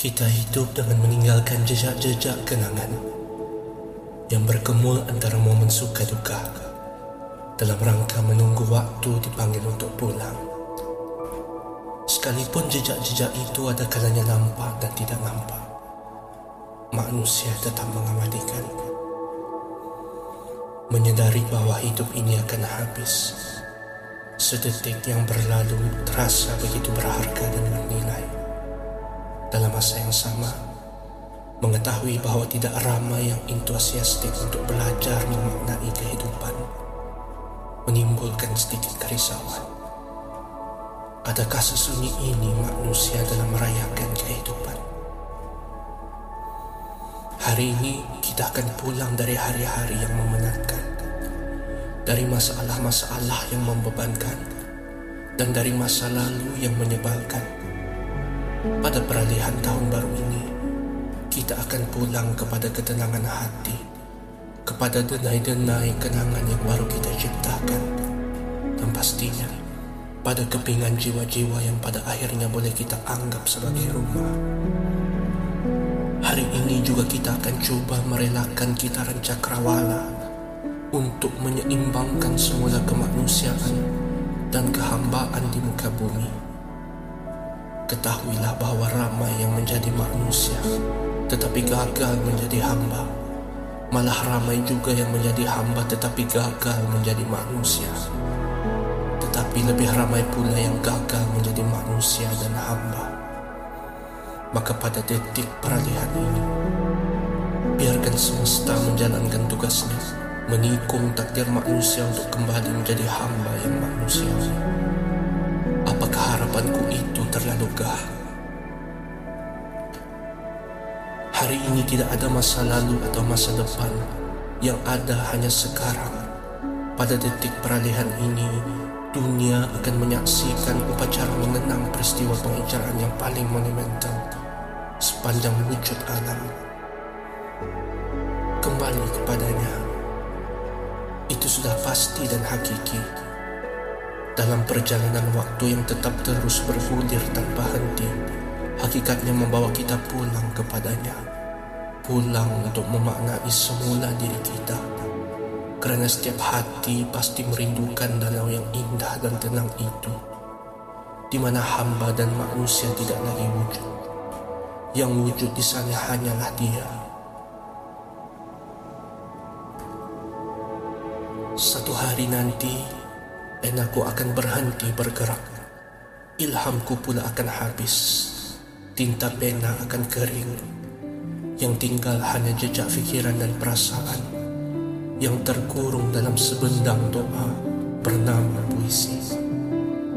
Kita hidup dengan meninggalkan jejak-jejak kenangan yang berkemul antara momen suka duka dalam rangka menunggu waktu dipanggil untuk pulang. Sekalipun jejak-jejak itu ada kalanya nampak dan tidak nampak, manusia tetap mengabadikan. Menyedari bahawa hidup ini akan habis, sedetik yang berlalu terasa begitu berharga dan bernilai masa yang sama mengetahui bahawa tidak ramai yang entusiastik untuk belajar memaknai kehidupan menimbulkan sedikit kerisauan. Adakah sesunyi ini manusia dalam merayakan kehidupan? Hari ini kita akan pulang dari hari-hari yang memenatkan dari masalah-masalah yang membebankan dan dari masa lalu yang menyebalkan pada peralihan tahun baru ini, kita akan pulang kepada ketenangan hati, kepada denai-denai kenangan yang baru kita ciptakan, dan pastinya pada kepingan jiwa-jiwa yang pada akhirnya boleh kita anggap sebagai rumah. Hari ini juga kita akan cuba merelakan kitaran cakrawala untuk menyeimbangkan semula kemanusiaan dan kehambaan di muka bumi. Ketahuilah bahawa ramai yang menjadi manusia tetapi gagal menjadi hamba. Malah ramai juga yang menjadi hamba tetapi gagal menjadi manusia. Tetapi lebih ramai pula yang gagal menjadi manusia dan hamba. Maka pada detik peralihan ini, biarkan semesta menjalankan tugasnya menikung takdir manusia untuk kembali menjadi hamba yang manusiawi. Harapanku itu terlalu gah? Hari ini tidak ada masa lalu atau masa depan Yang ada hanya sekarang. Pada detik peralihan ini Dunia akan menyaksikan upacara mengenang peristiwa pengejaran yang paling monumental Sepanjang wujud alam. Kembali kepadanya. Itu sudah pasti dan hakiki dalam perjalanan waktu yang tetap terus bergulir tanpa henti. Hakikatnya membawa kita pulang kepadanya. Pulang untuk memaknai semula diri kita. Kerana setiap hati pasti merindukan danau yang indah dan tenang itu di mana hamba dan manusia tidak lagi wujud. Yang wujud di sana hanyalah dia. Satu hari nanti dan aku akan berhenti bergerak. Ilhamku pula akan habis. Tinta pena akan kering. Yang tinggal hanya jejak fikiran dan perasaan yang terkurung dalam sebendang doa bernama puisi.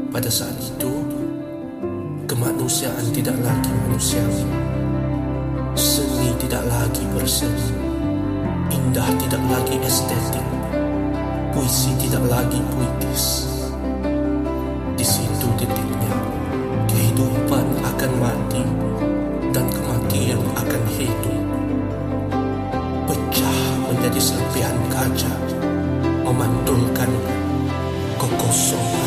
Pada saat itu, kemanusiaan tidak lagi manusiawi. Seni tidak lagi berseni. Indah tidak lagi estetik puisi tidak lagi puitis. Mati dan kematian akan hidup. Pecah menjadi serpihan kaca, memantulkan kekosongan.